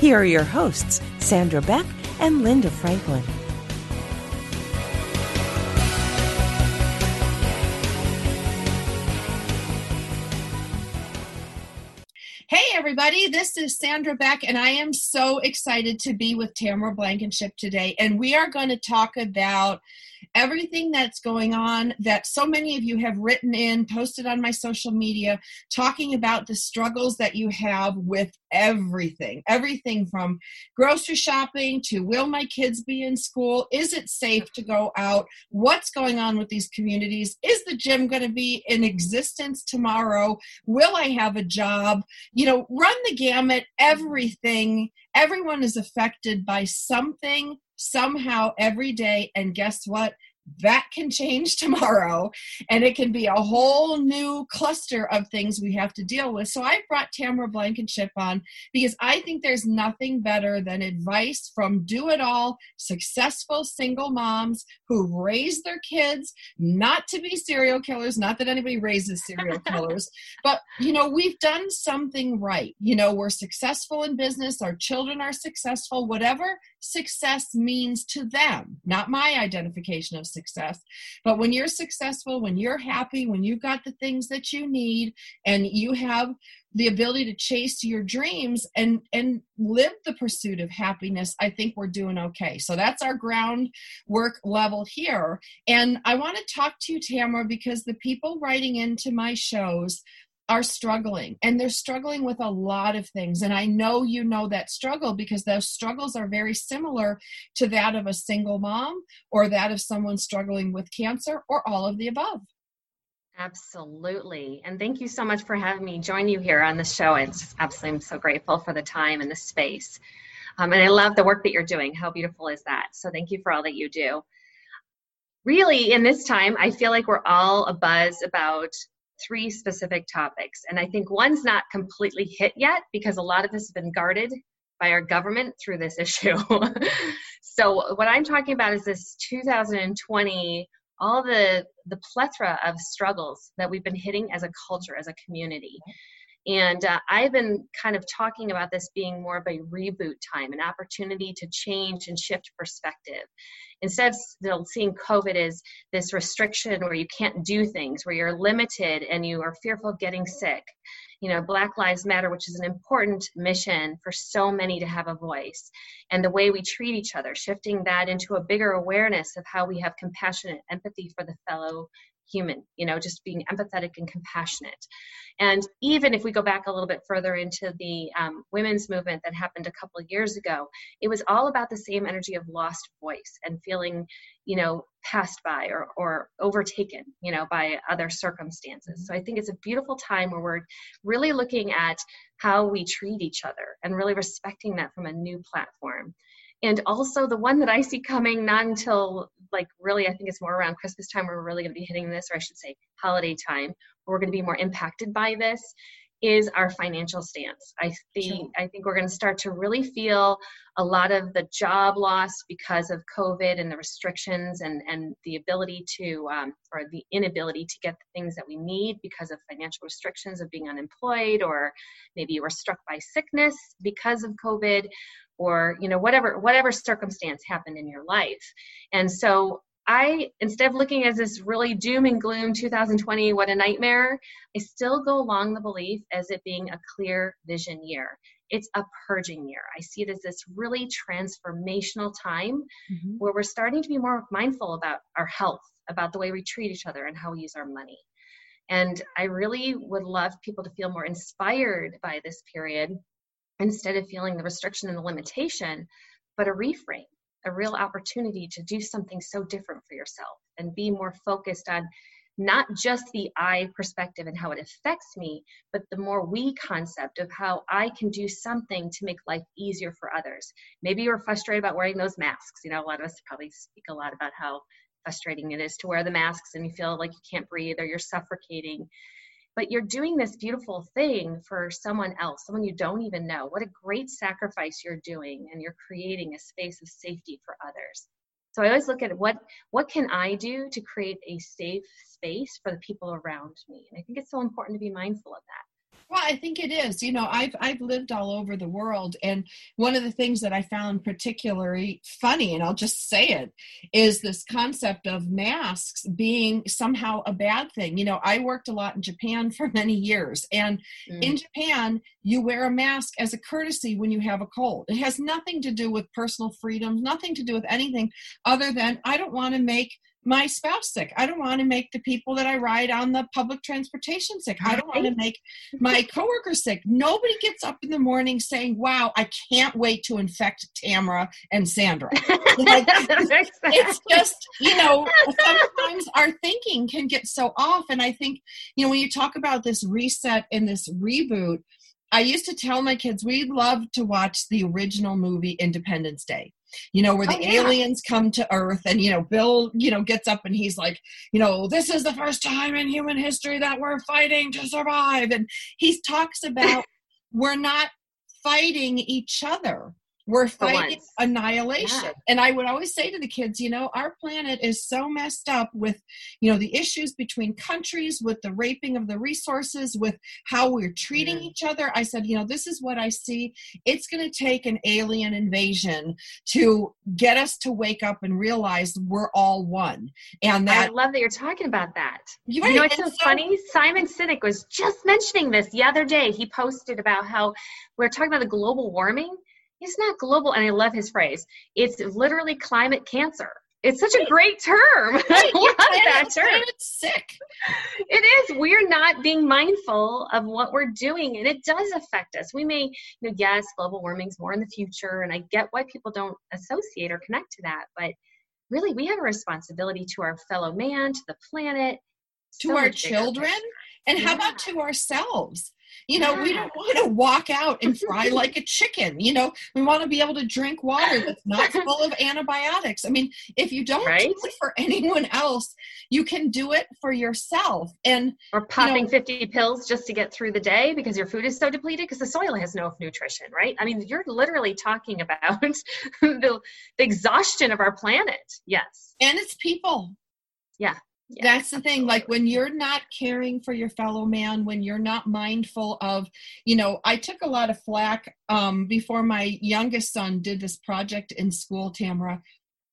Here are your hosts, Sandra Beck and Linda Franklin. Hey, everybody, this is Sandra Beck, and I am so excited to be with Tamara Blankenship today. And we are going to talk about everything that's going on that so many of you have written in, posted on my social media, talking about the struggles that you have with everything everything from grocery shopping to will my kids be in school? Is it safe to go out? What's going on with these communities? Is the gym going to be in existence tomorrow? Will I have a job? You know, run the gamut, everything. Everyone is affected by something somehow every day. And guess what? That can change tomorrow and it can be a whole new cluster of things we have to deal with. So I brought Tamara Blankenship on because I think there's nothing better than advice from do it all successful single moms who've raised their kids not to be serial killers, not that anybody raises serial killers, but you know, we've done something right. You know, we're successful in business, our children are successful, whatever success means to them, not my identification of success. But when you're successful, when you're happy, when you've got the things that you need and you have the ability to chase your dreams and and live the pursuit of happiness i think we're doing okay. So that's our groundwork level here. And i want to talk to you tamara because the people writing into my shows are struggling and they're struggling with a lot of things. And i know you know that struggle because those struggles are very similar to that of a single mom or that of someone struggling with cancer or all of the above. Absolutely. And thank you so much for having me join you here on the show. It's absolutely i'm so grateful for the time and the space. Um, and i love the work that you're doing. How beautiful is that? So thank you for all that you do. Really in this time i feel like we're all a buzz about three specific topics. And I think one's not completely hit yet because a lot of this has been guarded by our government through this issue. so what I'm talking about is this 2020 all the the plethora of struggles that we've been hitting as a culture as a community and uh, I've been kind of talking about this being more of a reboot time, an opportunity to change and shift perspective. Instead of seeing COVID as this restriction where you can't do things, where you're limited and you are fearful of getting sick. You know, Black Lives Matter, which is an important mission for so many to have a voice, and the way we treat each other, shifting that into a bigger awareness of how we have compassionate empathy for the fellow human, you know, just being empathetic and compassionate. And even if we go back a little bit further into the um, women's movement that happened a couple years ago, it was all about the same energy of lost voice and feeling, you know, passed by or, or overtaken, you know, by other circumstances. So I think it's a beautiful time where we're really looking at how we treat each other and really respecting that from a new platform and also the one that I see coming not until like really I think it's more around Christmas time where we're really going to be hitting this, or I should say holiday time, where we're going to be more impacted by this is our financial stance. I think sure. I think we're going to start to really feel a lot of the job loss because of COVID and the restrictions and and the ability to um, or the inability to get the things that we need because of financial restrictions of being unemployed or maybe you were struck by sickness because of COVID or you know whatever whatever circumstance happened in your life and so i instead of looking as this really doom and gloom 2020 what a nightmare i still go along the belief as it being a clear vision year. It's a purging year. I see it as this really transformational time mm-hmm. where we're starting to be more mindful about our health about the way we treat each other and how we use our money. And i really would love people to feel more inspired by this period instead of feeling the restriction and the limitation, but a reframe, a real opportunity to do something so different for yourself and be more focused on not just the I perspective and how it affects me, but the more we concept of how I can do something to make life easier for others. Maybe you're frustrated about wearing those masks. You know, a lot of us probably speak a lot about how frustrating it is to wear the masks and you feel like you can't breathe or you're suffocating but you're doing this beautiful thing for someone else, someone you don't even know. What a great sacrifice you're doing, and you're creating a space of safety for others. So I always look at what what can I do to create a safe space for the people around me. And I think it's so important to be mindful of that. Well, I think it is. You know, I've I've lived all over the world, and one of the things that I found particularly funny, and I'll just say it, is this concept of masks being somehow a bad thing. You know, I worked a lot in Japan for many years, and mm. in Japan, you wear a mask as a courtesy when you have a cold. It has nothing to do with personal freedoms, nothing to do with anything other than I don't want to make my spouse sick. I don't want to make the people that I ride on the public transportation sick. I don't want to make my coworkers sick. Nobody gets up in the morning saying, "Wow, I can't wait to infect Tamara and Sandra." Like, it's just you know sometimes our thinking can get so off, and I think you know when you talk about this reset and this reboot. I used to tell my kids we love to watch the original movie Independence Day you know, where oh, the oh, yeah. aliens come to Earth and, you know, Bill, you know, gets up and he's like, you know, this is the first time in human history that we're fighting to survive. And he talks about we're not fighting each other. We're fighting annihilation. Yeah. And I would always say to the kids, you know, our planet is so messed up with, you know, the issues between countries, with the raping of the resources, with how we're treating mm. each other. I said, you know, this is what I see. It's going to take an alien invasion to get us to wake up and realize we're all one. And that I love that you're talking about that. You, you know, it's so, so funny. Simon Sinek was just mentioning this the other day. He posted about how we're talking about the global warming it's not global and i love his phrase. It's literally climate cancer. It's such a great term. I love that term. it's sick. It is. We're not being mindful of what we're doing and it does affect us. We may you know yes global warming's more in the future and i get why people don't associate or connect to that but really we have a responsibility to our fellow man to the planet. To so our children? and yeah. how about to ourselves you know, we don't want to walk out and fry like a chicken. You know, we want to be able to drink water that's not full of antibiotics. I mean, if you don't right? do it for anyone else, you can do it for yourself. And or popping you know, 50 pills just to get through the day because your food is so depleted because the soil has no nutrition, right? I mean, you're literally talking about the, the exhaustion of our planet. Yes. And it's people. Yeah. That's the thing. Like when you're not caring for your fellow man, when you're not mindful of, you know, I took a lot of flack um, before my youngest son did this project in school, Tamara.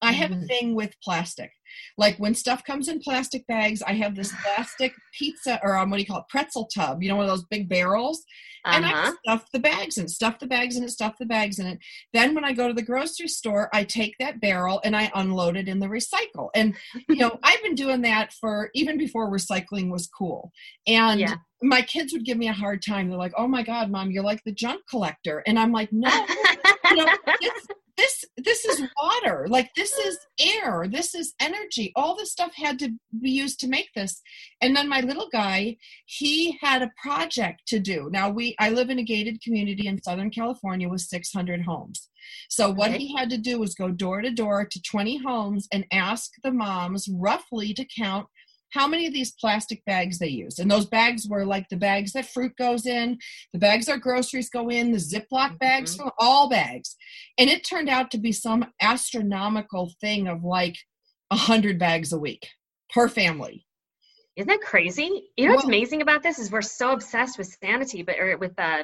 I have a mm-hmm. thing with plastic. Like when stuff comes in plastic bags, I have this plastic pizza or um, what do you call it, pretzel tub. You know, one of those big barrels, uh-huh. and I uh-huh. stuff the bags and stuff the bags in it, stuff the bags in it. Then when I go to the grocery store, I take that barrel and I unload it in the recycle. And you know, I've been doing that for even before recycling was cool. And yeah my kids would give me a hard time. They're like, "Oh my God, mom, you're like the junk collector," and I'm like, "No, you know, this this is water. Like this is air. This is energy. All this stuff had to be used to make this. And then my little guy he had a project to do. Now we i live in a gated community in southern california with 600 homes. So what he had to do was go door to door to 20 homes and ask the moms roughly to count how many of these plastic bags they used. And those bags were like the bags that fruit goes in, the bags our groceries go in, the Ziploc bags, mm-hmm. all bags. And it turned out to be some astronomical thing of like a hundred bags a week per family. Isn't that crazy? You know what's amazing about this is we're so obsessed with sanity, but or with uh,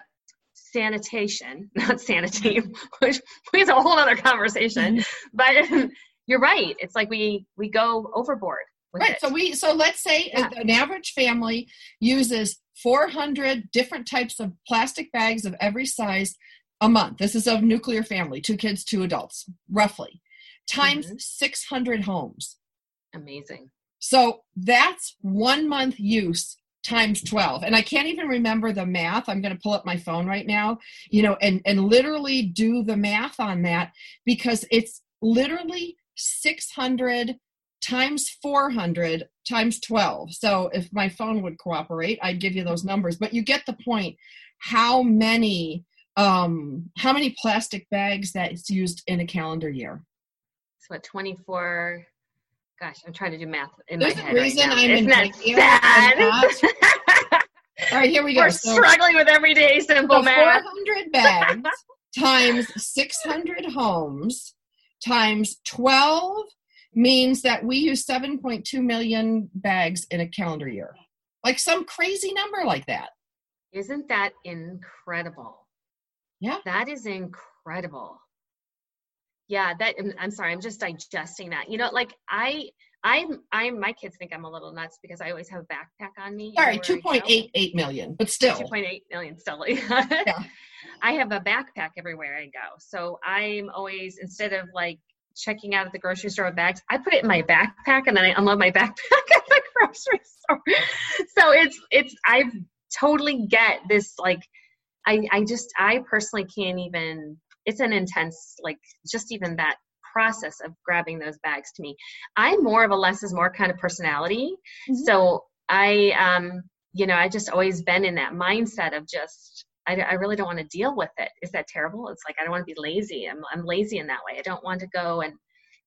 sanitation, not sanity, which is a whole other conversation. Mm-hmm. but you're right. It's like we we go overboard right. It. So we so let's say yeah. an average family uses 400 different types of plastic bags of every size a month. This is a nuclear family, two kids, two adults, roughly, times mm-hmm. 600 homes. Amazing. So that's one month use times 12 and i can't even remember the math i'm going to pull up my phone right now you know and and literally do the math on that because it's literally 600 times 400 times 12. So if my phone would cooperate, I'd give you those numbers. But you get the point. How many um how many plastic bags that is used in a calendar year? So at 24 gosh, I'm trying to do math in There's my a reason right. I'm Isn't in that sad? All right, here we go. We're So- struggling with everyday simple So math. 400 bags times 600 homes times 12 means that we use 7.2 million bags in a calendar year. Like some crazy number like that. Isn't that incredible? Yeah. That is incredible. Yeah, that I'm- sorry, I'm just digesting that. You know, like I I'm I'm my kids think I'm a little nuts because I always have a backpack on me. you All know, right, where I go. 2.88 million, but still. 2.8 million still. Yeah. I have a backpack everywhere I go. So I'm always, instead of like checking out at the grocery store with bags, I put it in my backpack and then I unload my backpack at the grocery store. So it's, it's, I totally get this. Like, I, I just, I personally can't even, it's an intense, like, just even that process of grabbing those bags to me. I'm more of a less is more kind of personality. Mhm. So I, um, you know, I just always been in that mindset of just, I, I really don't want to deal with it. Is that terrible? It's like I don't want to be lazy. I'm, I'm lazy in that way. I don't want to go and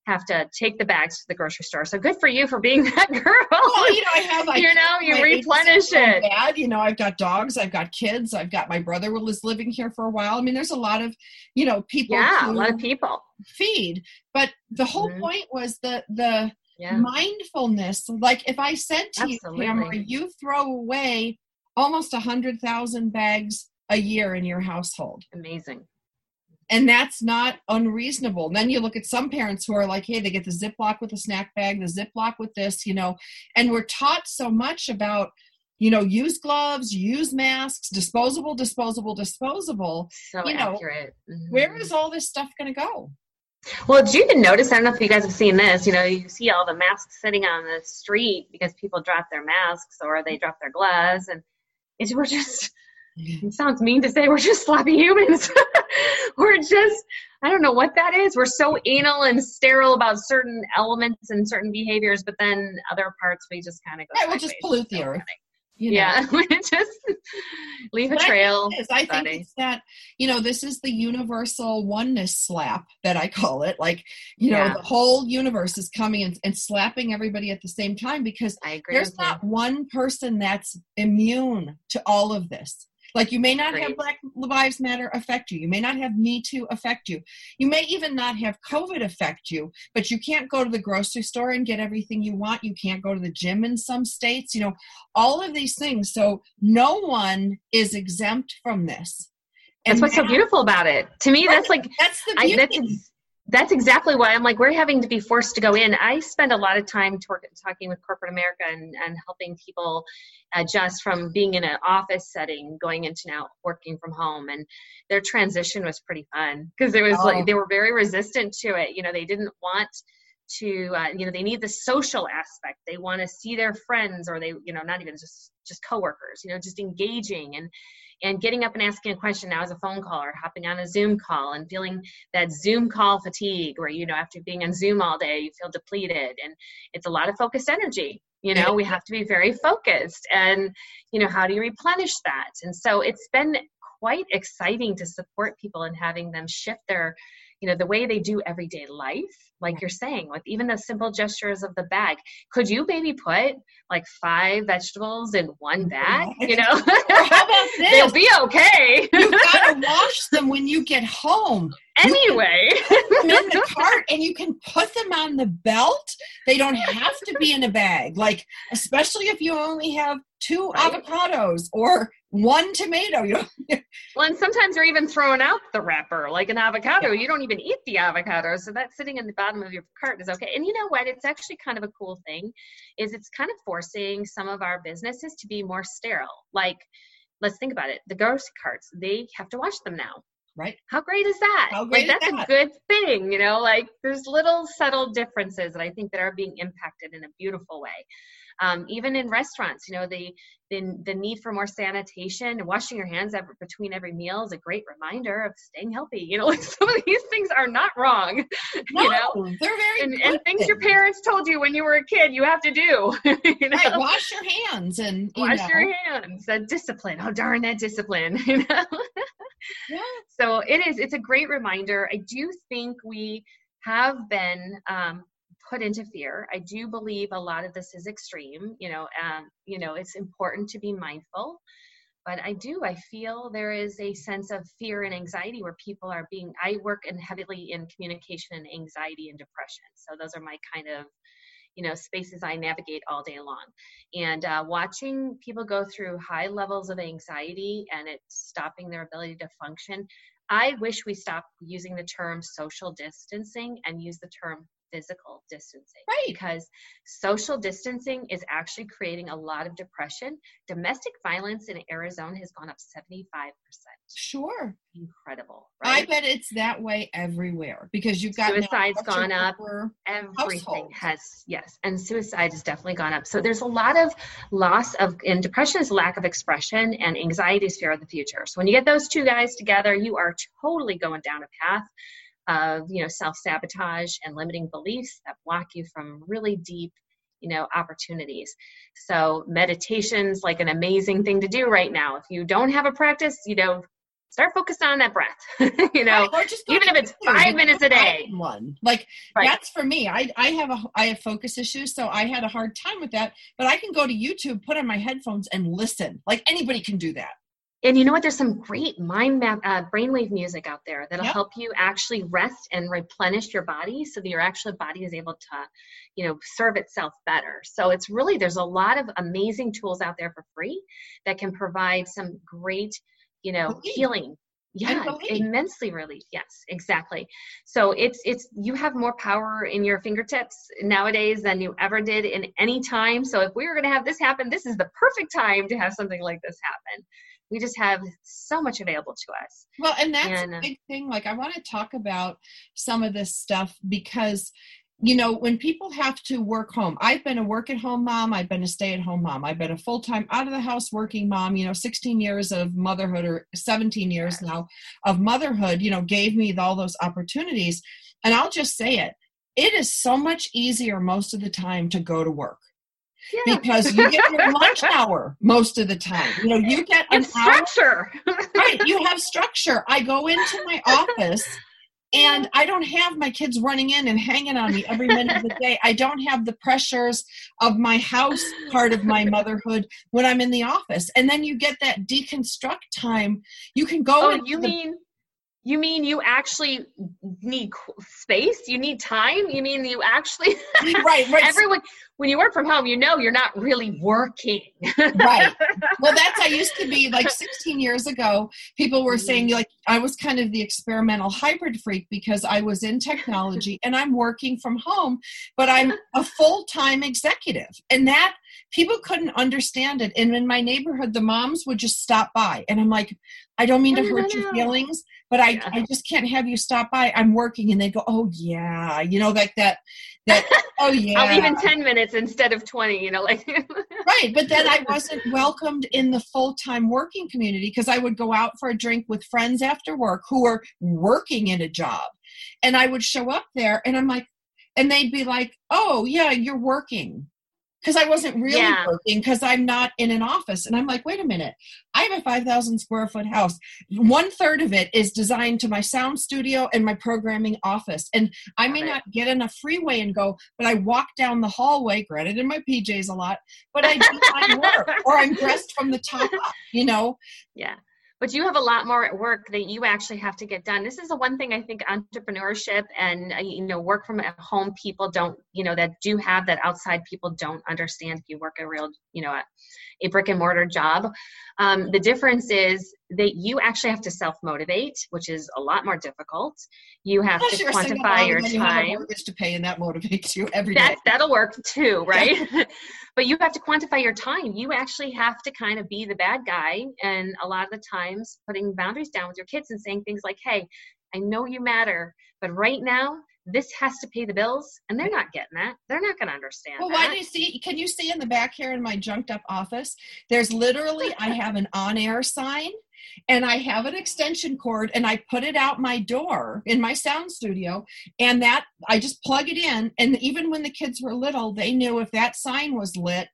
have to take the bags to the grocery store. So good for you for being that girl. Well, you know, I have like you know, you replenish it. Dad, you know, I've got dogs, I've got kids, I've got my brother who is living here for a while. I mean, there's a lot of, you know, people Yeah, a lot of people. feed. But the whole Mhm. point was the the Yeah. mindfulness. Like if I said to you, Tamara, you throw away almost a hundred thousand bags a year in your household. Amazing. And that's not unreasonable. And then you look at some parents who are like, hey, they get the Ziploc with the snack bag, the Ziploc with this, you know, and we're taught so much about, you know, use gloves, use masks, disposable, disposable, disposable. So You know, accurate. Mhm. Where is all this stuff going to go? Well, did you even notice? I don't know if you guys have seen this. You know, you see all the masks sitting on the street because people drop their masks or they drop their gloves, and it's we're just. It sounds mean to say we're just sloppy humans. we're just. I don't know what that is. We're so anal and sterile about certain elements and certain behaviors, but then other parts we just kind of go. Right, we'll just pollute the earth. You know? Yeah, we just leave a But I think trail. it is. I think it's that you know this is the universal oneness slap that I call it. Like you know the whole universe is coming and, and slapping everybody at the same time because I agree. there's with you. not one person that's immune to all of this. Like you may not have Black Lives Matter affect you. You may not have Me Too affect you. You may even not have COVID affect you, but you can't go to the grocery store and get everything you want. You can't go to the gym in some states. You know, all of these things. So no one is exempt from this. That's And what's so beautiful about it. To me, that's like That's the I, beauty. that's ex- that's exactly why I'm like we're having to be forced to go in. I spend a lot of time talk, talking with corporate America and, and helping people adjust from being in an office setting going into now working from home and their transition was pretty fun because it was Oh. like they were very resistant to it you know they didn't want to uh, you know they need the social aspect they want to see their friends or they you know not even just just coworkers you know just engaging and and getting up and asking a question. Now as a phone call or hopping on a zoom call and feeling that zoom call fatigue where you know after being on zoom all day you feel depleted and it's a lot of focused energy. You know we have to be very focused and you know how do you replenish that? And so it's been quite exciting to support people and having them shift their you know the way they do everyday life like you're saying with even the simple gestures of the bag could you maybe put like five vegetables in one bag you know they'll be okay You've gotta wash them when you get home. anyway them in the cart and you can put them on the belt. They don't have to be in a bag. Like, especially if you only have two Right. avocados or one tomato. You know, Well, and sometimes you're even throwing out the wrapper, like an avocado. You don't even eat the avocado, so that's sitting in the bottom of your cart is okay. And you know what? It's actually kind of a cool thing, is it's kind of forcing some of our businesses to be more sterile. Like, let's think about it: the grocery carts they have to wash them now. right? How great is that? How great like that's that? a good thing, you know. Like there's little subtle differences that I think that are being impacted in a beautiful way. Um, even in restaurants, you know, the, the, the need for more sanitation and washing your hands every, between every meal is a great reminder of staying healthy. You know, like some of these things are not wrong. No, you know, they're very and, and things your parents told you when you were a kid you have to do. you know? Right, wash your hands and you wash know. your hands. That discipline. Oh darn that discipline. You know. Yeah. So it is. It's a great reminder. I do think we have been um, put into fear. I do believe a lot of this is extreme. You know, and you know, it's important to be mindful. But I do. I feel there is a sense of fear and anxiety where people are being. I work in heavily in communication and anxiety and depression. So those are my kind of you know spaces i navigate all day long and uh, watching people go through high levels of anxiety and it's stopping their ability to function i wish we stopped using the term social distancing and use the term physical distancing Right. because social distancing is actually creating a lot of depression domestic violence in arizona has gone up 75% Sure. incredible Right? I bet it's that way everywhere because you've got Suicide's gone up. everything has yes and suicide has definitely gone up so there's a lot of loss of and depression is lack of expression and anxiety is fear of the future so when you get those two guys together you are totally going down a path of you know self-sabotage and limiting beliefs that block you from really deep you know opportunities so meditation's like an amazing thing to do right now if you don't have a practice you know start focusing on that breath you know Right, just even if it's five minutes a day One like Right. that's for me. I I have a I have focus issues, so I had a hard time with that. But I can go to YouTube, put on my headphones, and listen. Like anybody can do that. And you know what? There's some great mind map, uh, brainwave music out there that'll Yep. help you actually rest and replenish your body, so that your actual body is able to, you know, serve itself better. So it's really there's a lot of amazing tools out there for free that can provide some great, you know, Relief. healing. Yeah, immensely relief. Yes, exactly. So it's it's you have more power in your fingertips nowadays than you ever did in any time. So if we were going to have this happen, this is the perfect time to have something like this happen we just have so much available to us Well, and that's And, a uh, big thing. Like, I want to talk about some of this stuff because, you know, when people have to work home, I've been a work at home mom, I've been a stay at home mom, I've been a full time out of the house working mom, you know, 16 years of motherhood or 17 years now of motherhood, you know, gave me all those opportunities. And I'll just say it it is so much easier most of the time to go to work yeah. because you get your lunch hour most of the time. You know, you get an and hour structure. Right you have structure. I go into my office and i don't have my kids running in and hanging on me every minute of the day. I don't have the pressures of my house part of my motherhood when i'm in the office. And then you get that deconstruct time. You can go oh you the- mean you mean you actually need space? You need time? You mean you actually right right. Everyone when you work from home you know you're not really working. Right. Well that's i used to be like 16 years ago people were mm-hmm. saying like i was kind of the experimental hybrid freak because i was in technology and i'm working from home but i'm a full-time executive. And that people couldn't understand it. And in my neighborhood the moms would just stop by and i'm like i don't mean to hurt your feelings but i Yeah. i just can't have you stop by. I'm working and they go oh yeah you know like that that oh yeah i'll leave in 10 minutes instead of 20 you know like right but then i wasn't welcomed in the full-time working community because i would go out for a drink with friends after work who were working in a job and i would show up there and i'm like and they'd be like oh yeah you're working because i wasn't really Yeah. working because i'm not in an office and i'm like wait a minute i have a 5000 square foot house one third of it is designed to my sound studio and my programming office and I may not get in a freeway and go, but I walk down the hallway, granted in my PJs a lot, but I do my work or I'm dressed from the top up, you know? Yeah. But you have a lot more at work that you actually have to get done. This is the one thing I think entrepreneurship and uh, you know work from at home people don't you know that do have that outside people don't understand if you work a real you know a, brick and mortar job. Um, the difference is that you actually have to self motivate, which is a lot more difficult. You have Unless to you're a single quantify your and then you have time. mortgage to pay and that motivates you every day. that that'll work too right but you have to quantify your time you actually have to kind of be the bad guy and a lot of the times putting boundaries down with your kids and saying things like hey i know you matter but right now this has to pay the bills and they're not getting that. They're not going to understand well that. why do you see can you see in the back here in my junked up office? There's literally i have an on air sign and i have an extension cord and i put it out my door in my sound studio and that i just plug it in and even when the kids were little they knew if that sign was lit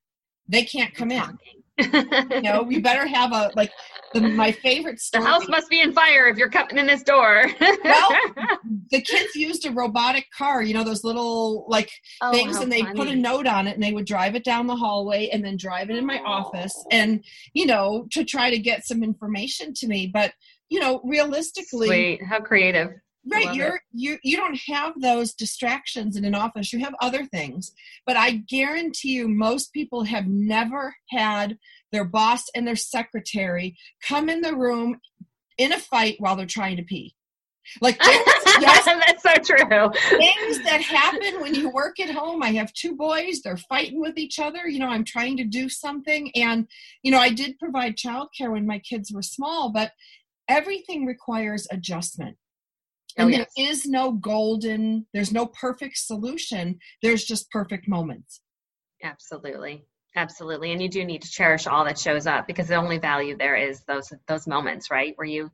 they can't come in. you know, we better have a like the, my favorite story. The house must be in fire if you're coming in this door. well, the kids used a robotic car, you know, those little like oh, things, and they put a note on it, and they would drive it down the hallway, and then drive it in my oh. office, and you know, to try to get some information to me. But you know, realistically, Sweet. how creative right you're it. you you don't have those distractions in an office you have other things but i guarantee you most people have never had their boss and their secretary come in the room in a fight while they're trying to pee like yes, that's so true things that happen when you work at home i have two boys they're fighting with each other you know i'm trying to do something and you know i did provide childcare when my kids were small but everything requires adjustment Oh, and oh, yes. there is no golden, there's no perfect solution. There's just perfect moments. Absolutely. Absolutely. And you do need to cherish all that shows up because the only value there is those those moments, right? Where you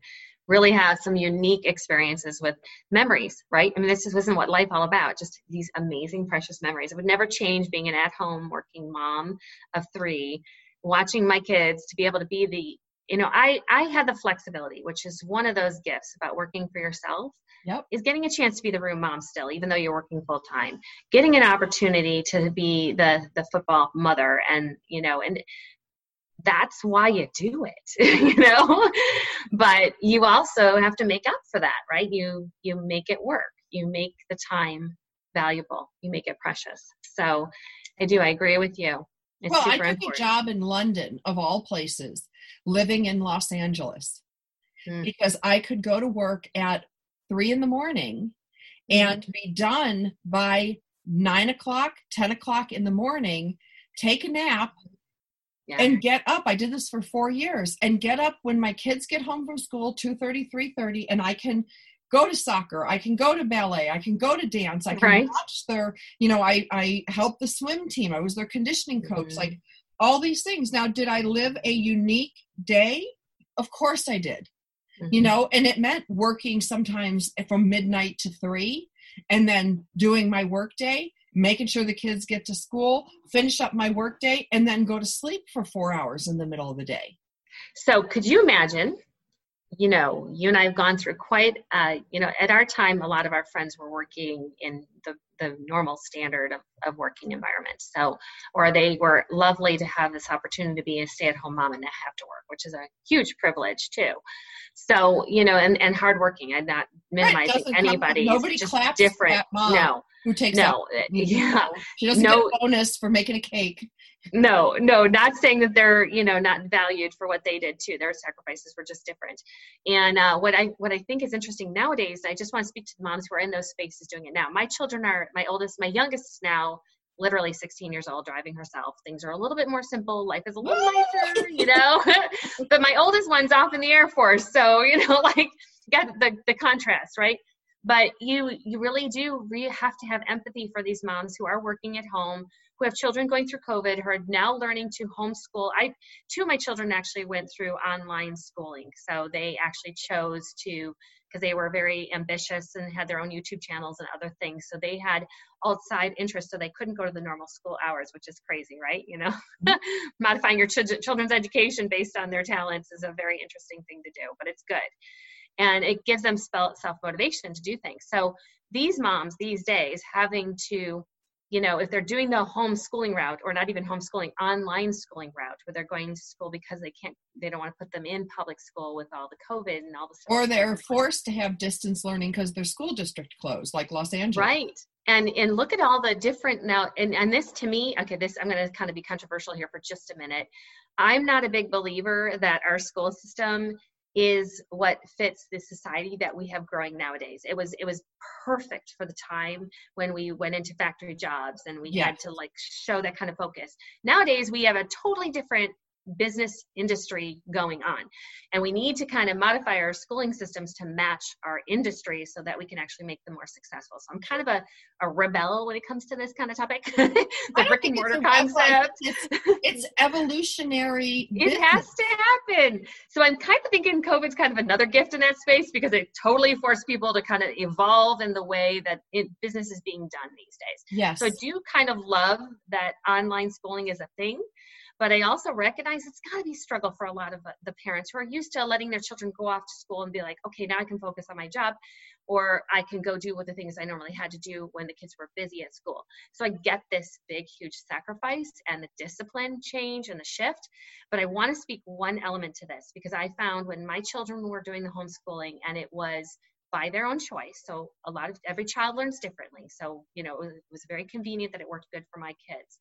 really have some unique experiences with memories, right? I mean, this isn't what life all about, just these amazing, precious memories. It would never change being an at home working mom of three, watching my kids to be able to be the you know i i had the flexibility which is one of those gifts about working for yourself yep. is getting a chance to be the room mom still even though you're working full time getting an opportunity to be the the football mother and you know and that's why you do it you know? But you also have to make up for that right? You you make it work. You make the time valuable. You make it precious. So i do. I agree with you. It's well, I took important. a job in London, of all places, living in Los Angeles, mm. because I could go to work at three in the morning and mm. be done by nine o'clock, 10 o'clock in the morning, take a nap, yeah. and get up. I did this for four years and get up when my kids get home from school, 2.30, 3.30, and I can go to soccer i can go to ballet i can go to dance i can right. watch their you know i i help the swim team i was their conditioning coach mm-hmm. like all these things now did i live a unique day of course i did mm-hmm. you know and it meant working sometimes from midnight to three and then doing my work day making sure the kids get to school finish up my work day and then go to sleep for four hours in the middle of the day so could you imagine you know, you and I have gone through quite, uh, you know, at our time, a lot of our friends were working in the, the normal standard of, of working environment. So, or they were lovely to have this opportunity to be a stay at home mom and not have to work, which is a huge privilege too. So, you know, and, and hardworking. I'm not minimizing right, anybody. Nobody just claps different. no. Who takes no, yeah. She doesn't no, get a bonus for making a cake no no not saying that they're you know not valued for what they did too their sacrifices were just different and uh, what i what i think is interesting nowadays i just want to speak to the moms who are in those spaces doing it now my children are my oldest my youngest is now literally 16 years old driving herself. Things are a little bit more simple. Life is a little nicer you know? But my oldest one's off in the air force so you know like got the, the contrast right but you you really do re- have to have empathy for these moms who are working at home who have children going through covid who are now learning to homeschool. I two of my children actually went through online schooling so they actually chose to because they were very ambitious and had their own youtube channels and other things. So they had outside interests so they couldn't go to the normal school hours which is crazy right? You know? Mm-hmm. modifying your ch- children's education based on their talents is a very interesting thing to do but it's good and it gives them self motivation to do things. So these moms these days having to you know if they're doing the homeschooling route or not even homeschooling online schooling route where they're going to school because they can't they don't want to put them in public school with all the covid and all the stuff or they're forced to have distance learning because their school district closed like los angeles. Right. And and look at all the different now and and this to me okay this i'm going to kind of be controversial here for just a minute. I'm not a big believer that our school system is what fits the society that we have growing nowadays. It was it was perfect for the time when we went into factory jobs and we had to like show that kind of focus. Nowadays we have a totally different business industry going on. And we need to kind of modify our schooling systems to match our industry so that we can actually make them more successful. So I'm kind of a, a rebel when it comes to this kind of topic. the brick and mortar concept. It's, it's evolutionary. it has to happen. So I'm kind of thinking COVID's kind of another gift in that space because it totally forced people to kind of evolve in the way that it, business is being done these days. Yes. So I do kind of love that online schooling is a thing but I also recognize it's got to be struggle for a lot of uh, the parents who are used to letting their children go off to school and be like, okay, now I can focus on my job, or I can go do what the things I normally had to do when the kids were busy at school. So I get this big, huge sacrifice and the discipline change and the shift. But I want to speak one element to this because I found when my children were doing the homeschooling and it was by their own choice. So a lot of every child learns differently. So, you know, it was very convenient that it worked good for my kids.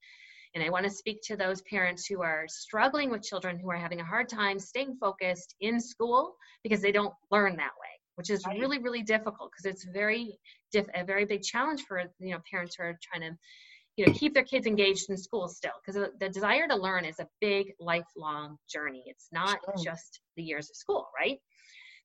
And I want to speak to those parents who are struggling with children who are having a hard time staying focused in school because they don't learn that way, which is right. really, really difficult because it's very diff- a very big challenge for you know parents who are trying to you know keep their kids engaged in school still because the, desire to learn is a big lifelong journey. It's not sure. just the years of school, right?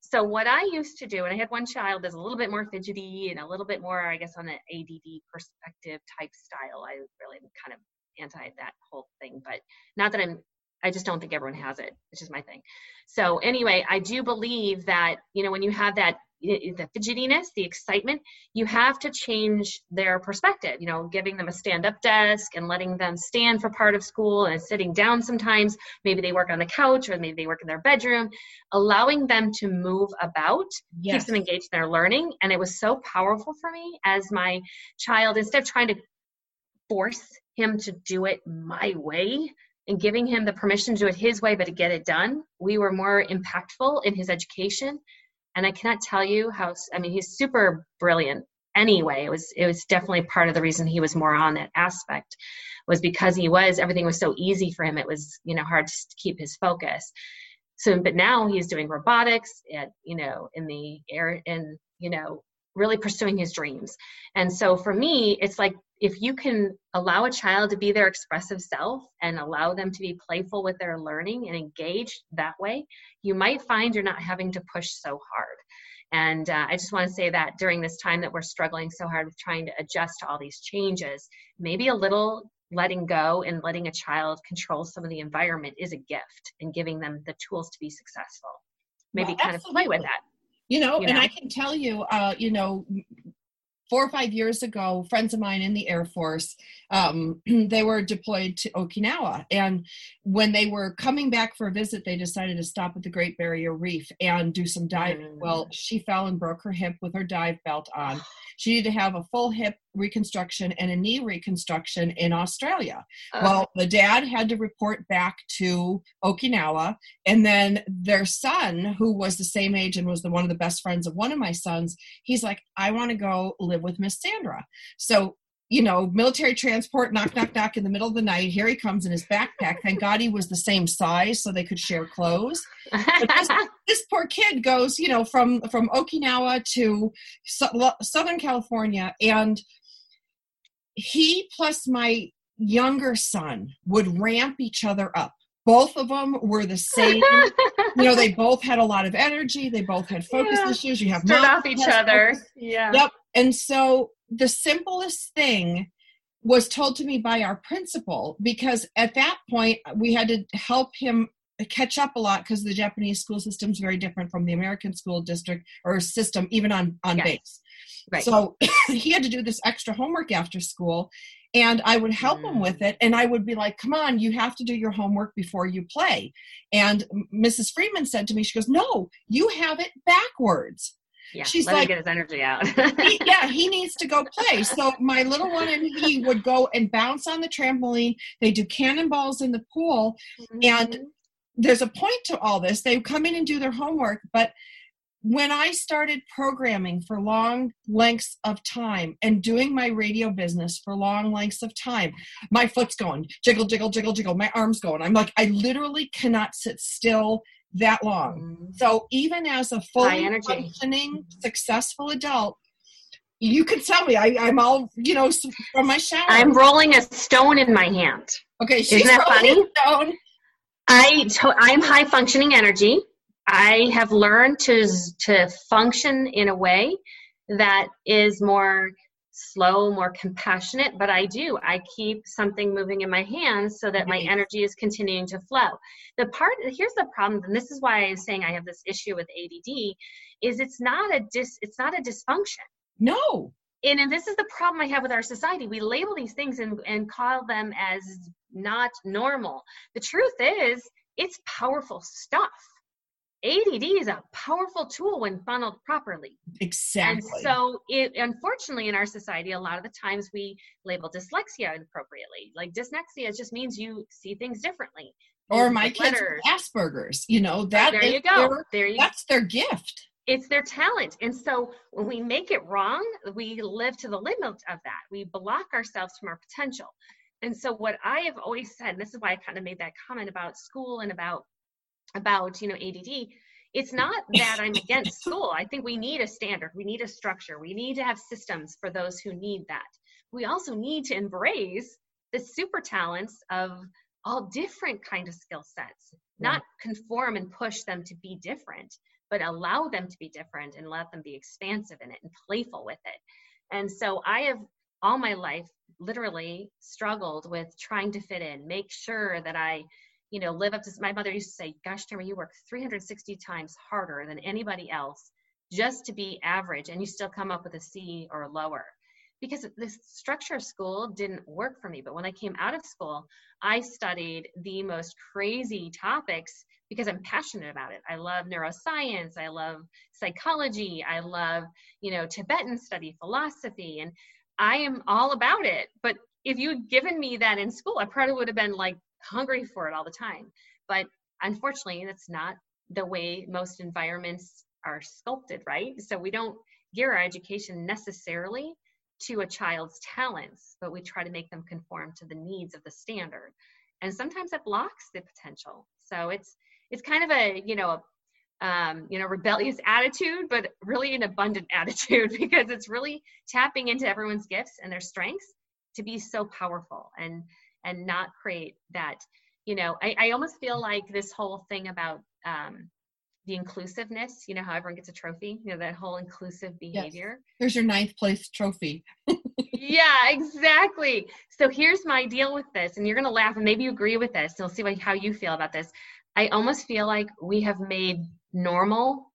So what I used to do, and I had one child that's a little bit more fidgety and a little bit more, I guess, on the ADD perspective type style. I really kind of anti that whole thing, but not that I'm I just don't think everyone has it. It's just my thing. So anyway, I do believe that you know when you have that eh, eh, the fidgetiness, the excitement, you have to change their perspective. You know, giving them a stand-up desk and letting them stand for part of school and sitting down sometimes. Maybe they work on the couch or maybe they work in their bedroom. Allowing them to move about yes. keeps them engaged in their learning. And it was so powerful for me as my child, instead of trying to force him to do it my way and giving him the permission to do it his way but to get it done we were more impactful in his education. And i cannot tell you how i mean he's super brilliant anyway. It was it was definitely part of the reason he was more on that aspect was because he was everything was so easy for him. It was you know hard to keep his focus. So but now he's doing robotics at you know in the air in you know really pursuing his dreams and so for me it's like if you can allow a child to be their expressive self and allow them to be playful with their learning and engaged that way, you might find you're not having to push so hard. And uh, I just want to say that during this time that we're struggling so hard with trying to adjust to all these changes, maybe a little letting go and letting a child control some of the environment is a gift and giving them the tools to be successful. Maybe well, kind of play with that. You know, you know, and I can tell you, uh, you know, four or five years ago, friends of mine in the Air Force, um, they were deployed to Okinawa. And when they were coming back for a visit, they decided to stop at the Great Barrier Reef and do some diving. Mm. Well, she fell and broke her hip with her dive belt on. She needed to have a full hip reconstruction and a knee reconstruction in Australia. Uh, well, the dad had to report back to Okinawa, and then their son, who was the same age and was the one of the best friends of one of my sons, he's like, "I want to go live with Miss Sandra." So you know, military transport, knock, knock, knock in the middle of the night. Here he comes in his backpack. Thank God he was the same size so they could share clothes. This, this, poor kid goes, you know, from from Okinawa to so, Southern California, and he plus my younger son would ramp each other up. Both of them were the same. you know, they both had a lot of energy. They both had focus yeah. issues. You have Stirred off each other. Focus. Yeah. Yep. And so the simplest thing was told to me by our principal because at that point uh, we had to help him catch up a lot because the Japanese school system is very different from the American school district or system, even on on yes. base. Right. So he had to do this extra homework after school, and I would help mm. him with mm. it. And I would be like, "Come on, you have to do your homework before you play." And Mrs. Freeman said to me, "She goes, no, you have it backwards." Yeah, she's let like, get his energy out. he, yeah, he needs to go play. So my little one and he would go and bounce on the trampoline. They do cannonballs in the pool, mm-hmm. and there's a point to all this. They come in and do their homework, but when I started programming for long lengths of time and doing my radio business for long lengths of time, my foot's going jiggle, jiggle, jiggle, jiggle. My arm's going. I'm like, I literally cannot sit still that long. Mm-hmm. So even as a fully functioning, successful adult, you can tell me I, am all you know from my shower. I'm rolling a stone in my hand. Okay, she's Isn't that funny? stone. I I'm high functioning energy. I have learned to to function in a way that is more slow, more compassionate, but I do. I keep something moving in my hands so that my energy is continuing to flow. The part here's the problem, and this is why I was saying I have this issue with ADD, is it's not a dis it's not a dysfunction. No. And, and this is the problem I have with our society. We label these things and, and call them as not normal. The truth is, it's powerful stuff. ADD is a powerful tool when funneled properly. Exactly. And so, it, unfortunately, in our society, a lot of the times we label dyslexia inappropriately. Like dyslexia just means you see things differently. Or my kids Asperger's. You know that. There you go. There you. That's their gift. It's their talent. And so when we make it wrong, we live to the limit of that. We block ourselves from our potential. And so what I have always said, and this is why I kind of made that comment about school and about about you know ADD it's not that I'm against school. I think we need a standard, we need a structure, we need to have systems for those who need that. We also need to embrace the super talents of all different kind of skill sets, not conform and push them to be different, but allow them to be different and let them be expansive in it and playful with it. And so I have all my life literally struggled with trying to fit in, make sure that I you know, live up to my mother used to say, gosh, Tamra, you work 360 times harder than anybody else just to be average and you still come up with a C or lower. Because the structure of school didn't work for me. But when I came out of school, I studied the most crazy topics because I'm passionate about it. I love neuroscience, I love psychology, I love, you know, Tibetan study, philosophy, and I am all about it. But if you had given me that in school, I probably would have been like hungry for it all the time. But unfortunately, that's not the way most environments are sculpted, right? So we don't gear our education necessarily to a child's talents, but we try to make them conform to the needs of the standard. And sometimes that blocks the potential. So it's it's kind of a you know um, you know rebellious attitude, but really an abundant attitude because it's really tapping into everyone's gifts and their strengths to be so powerful. And and not create that you know i, I almost feel like this whole thing about um, the inclusiveness you know how everyone gets a trophy you know that whole inclusive behavior. Yes. there's your ninth place trophy. Yeah exactly. So here's my deal with this and you're going to laugh and maybe you agree with this you'll see how you feel about this. I almost feel like we have made normal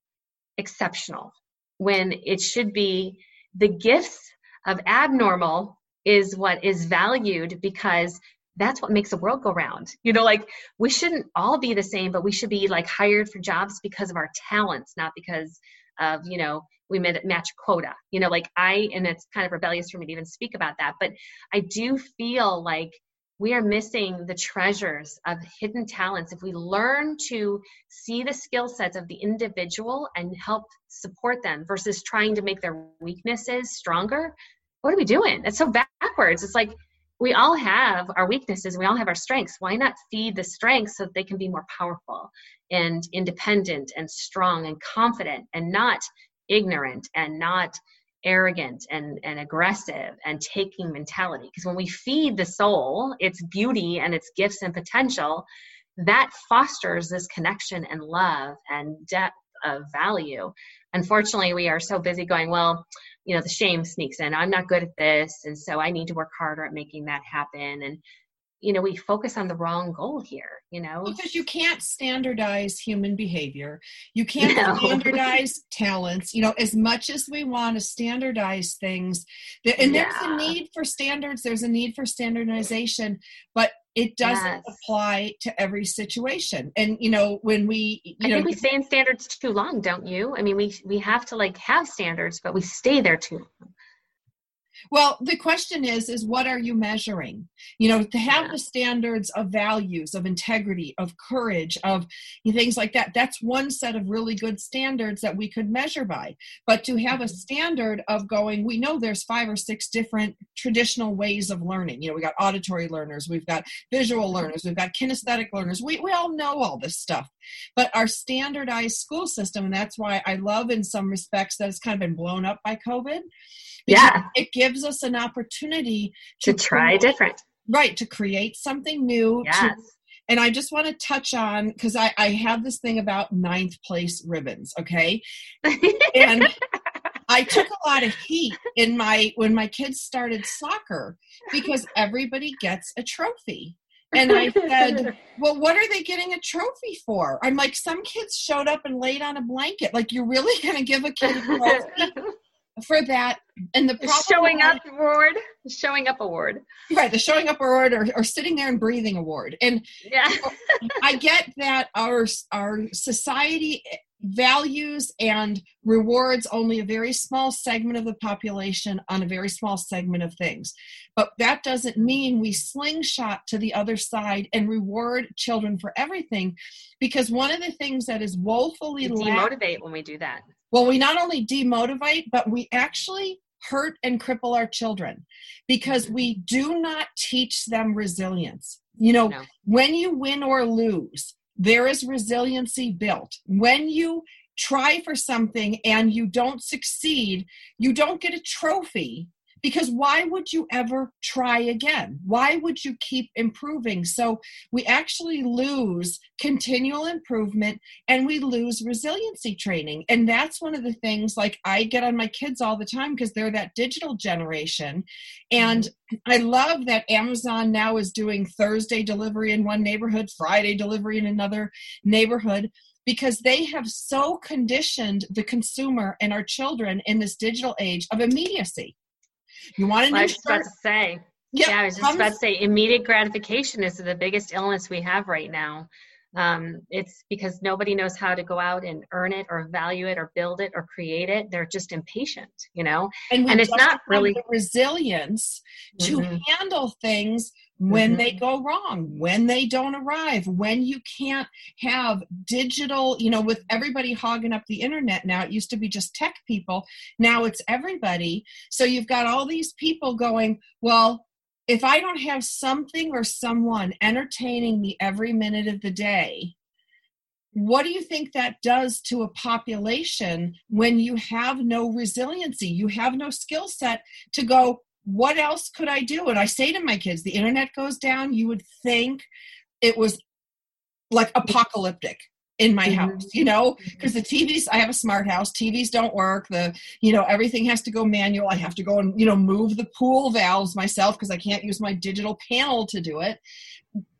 exceptional when it should be the gifts of abnormal is what is valued because that's what makes the world go round. You know, like we shouldn't all be the same, but we should be like hired for jobs because of our talents, not because of, you know, we match quota. You know, like I, and it's kind of rebellious for me to even speak about that, but I do feel like we are missing the treasures of hidden talents if we learn to see the skill sets of the individual and help support them versus trying to make their weaknesses stronger what are we doing it's so backwards it's like we all have our weaknesses. We all have our strengths. Why not feed the strengths so that they can be more powerful and independent and strong and confident and not ignorant and not arrogant and, and aggressive and taking mentality? Because when we feed the soul its beauty and its gifts and potential that fosters this connection and love and depth of value. Unfortunately we are so busy going well you know the shame sneaks in. I'm not good at this and so i need to work harder at making that happen. And you know we focus on the wrong goal here you know? Because you can't standardize human behavior. You can't no. standardize talents. You know as much as we want to standardize things and yeah. there's a need for standards. There's a need for standardization. But it doesn't yes. apply to every situation. And you know when we you I know think we stay in standards too long don't you? I mean we we have to like have standards but we stay there too long well, the question is is what are you measuring? You know, to have yeah. the standards of values, of integrity, of courage, of things like that. That's one set of really good standards that we could measure by. But to have a mm-hmm. standard of going, we know there's five or six different traditional ways of learning. You know, we got auditory learners, we've got visual mm-hmm. learners, we've got kinesthetic learners. We we all know all this stuff. But our standardized school system, and that's why I love in some respects that it's kind of been blown up by COVID yeah it gives us an opportunity to, to try create, different right to create something new yes. to and I just want to touch on because I, I have this thing about ninth place ribbons, okay? and I took a lot of heat in my when my kids started soccer because everybody gets a trophy. And I said, Well, what are they getting a trophy for? I'm like, some kids showed up and laid on a blanket. Like, you're really going to give a kid a trophy for that? And the showing up award, showing up award, right? The showing up award or, or sitting there and breathing award. And yeah, I get that our our society values and rewards only a very small segment of the population on a very small segment of things. But that doesn't mean we slingshot to the other side and reward children for everything because one of the things that is woefully we demotivate when we do that. Well, we not only demotivate, but we actually hurt and cripple our children because mm-hmm. we do not teach them resilience. You know, no. when you win or lose, there is resiliency built. When you try for something and you don't succeed, you don't get a trophy because why would you ever try again? Why would you keep improving? So we actually lose continual improvement and we lose resiliency training. And that's one of the things like I get on my kids all the time because they're that digital generation. And mm-hmm. I love that Amazon now is doing Thursday delivery in one neighborhood, Friday delivery in another neighborhood because they have so conditioned the consumer and our children in this digital age of immediacy. You want a new I was about to say. Yeah, yeah I was just about to say immediate gratification is the biggest illness we have right now. Um, it's because nobody knows how to go out and earn it or value it or build it or create it. They're just impatient, you know. And, and it's not really resilience mm-hmm. to handle things when mm-hmm. they go wrong, when they don't arrive, when you can't have digital, you know, with everybody hogging up the internet now, it used to be just tech people, now it's everybody. So you've got all these people going, well, if I don't have something or someone entertaining me every minute of the day, what do you think that does to a population when you have no resiliency? You have no skill set to go, what else could I do? And I say to my kids, the internet goes down, you would think it was like apocalyptic in my mm-hmm. house you know because the tvs i have a smart house. Tvs don't work. The you know everything has to go manual. I have to go and you know move the pool valves myself because i can't use my digital panel to do it.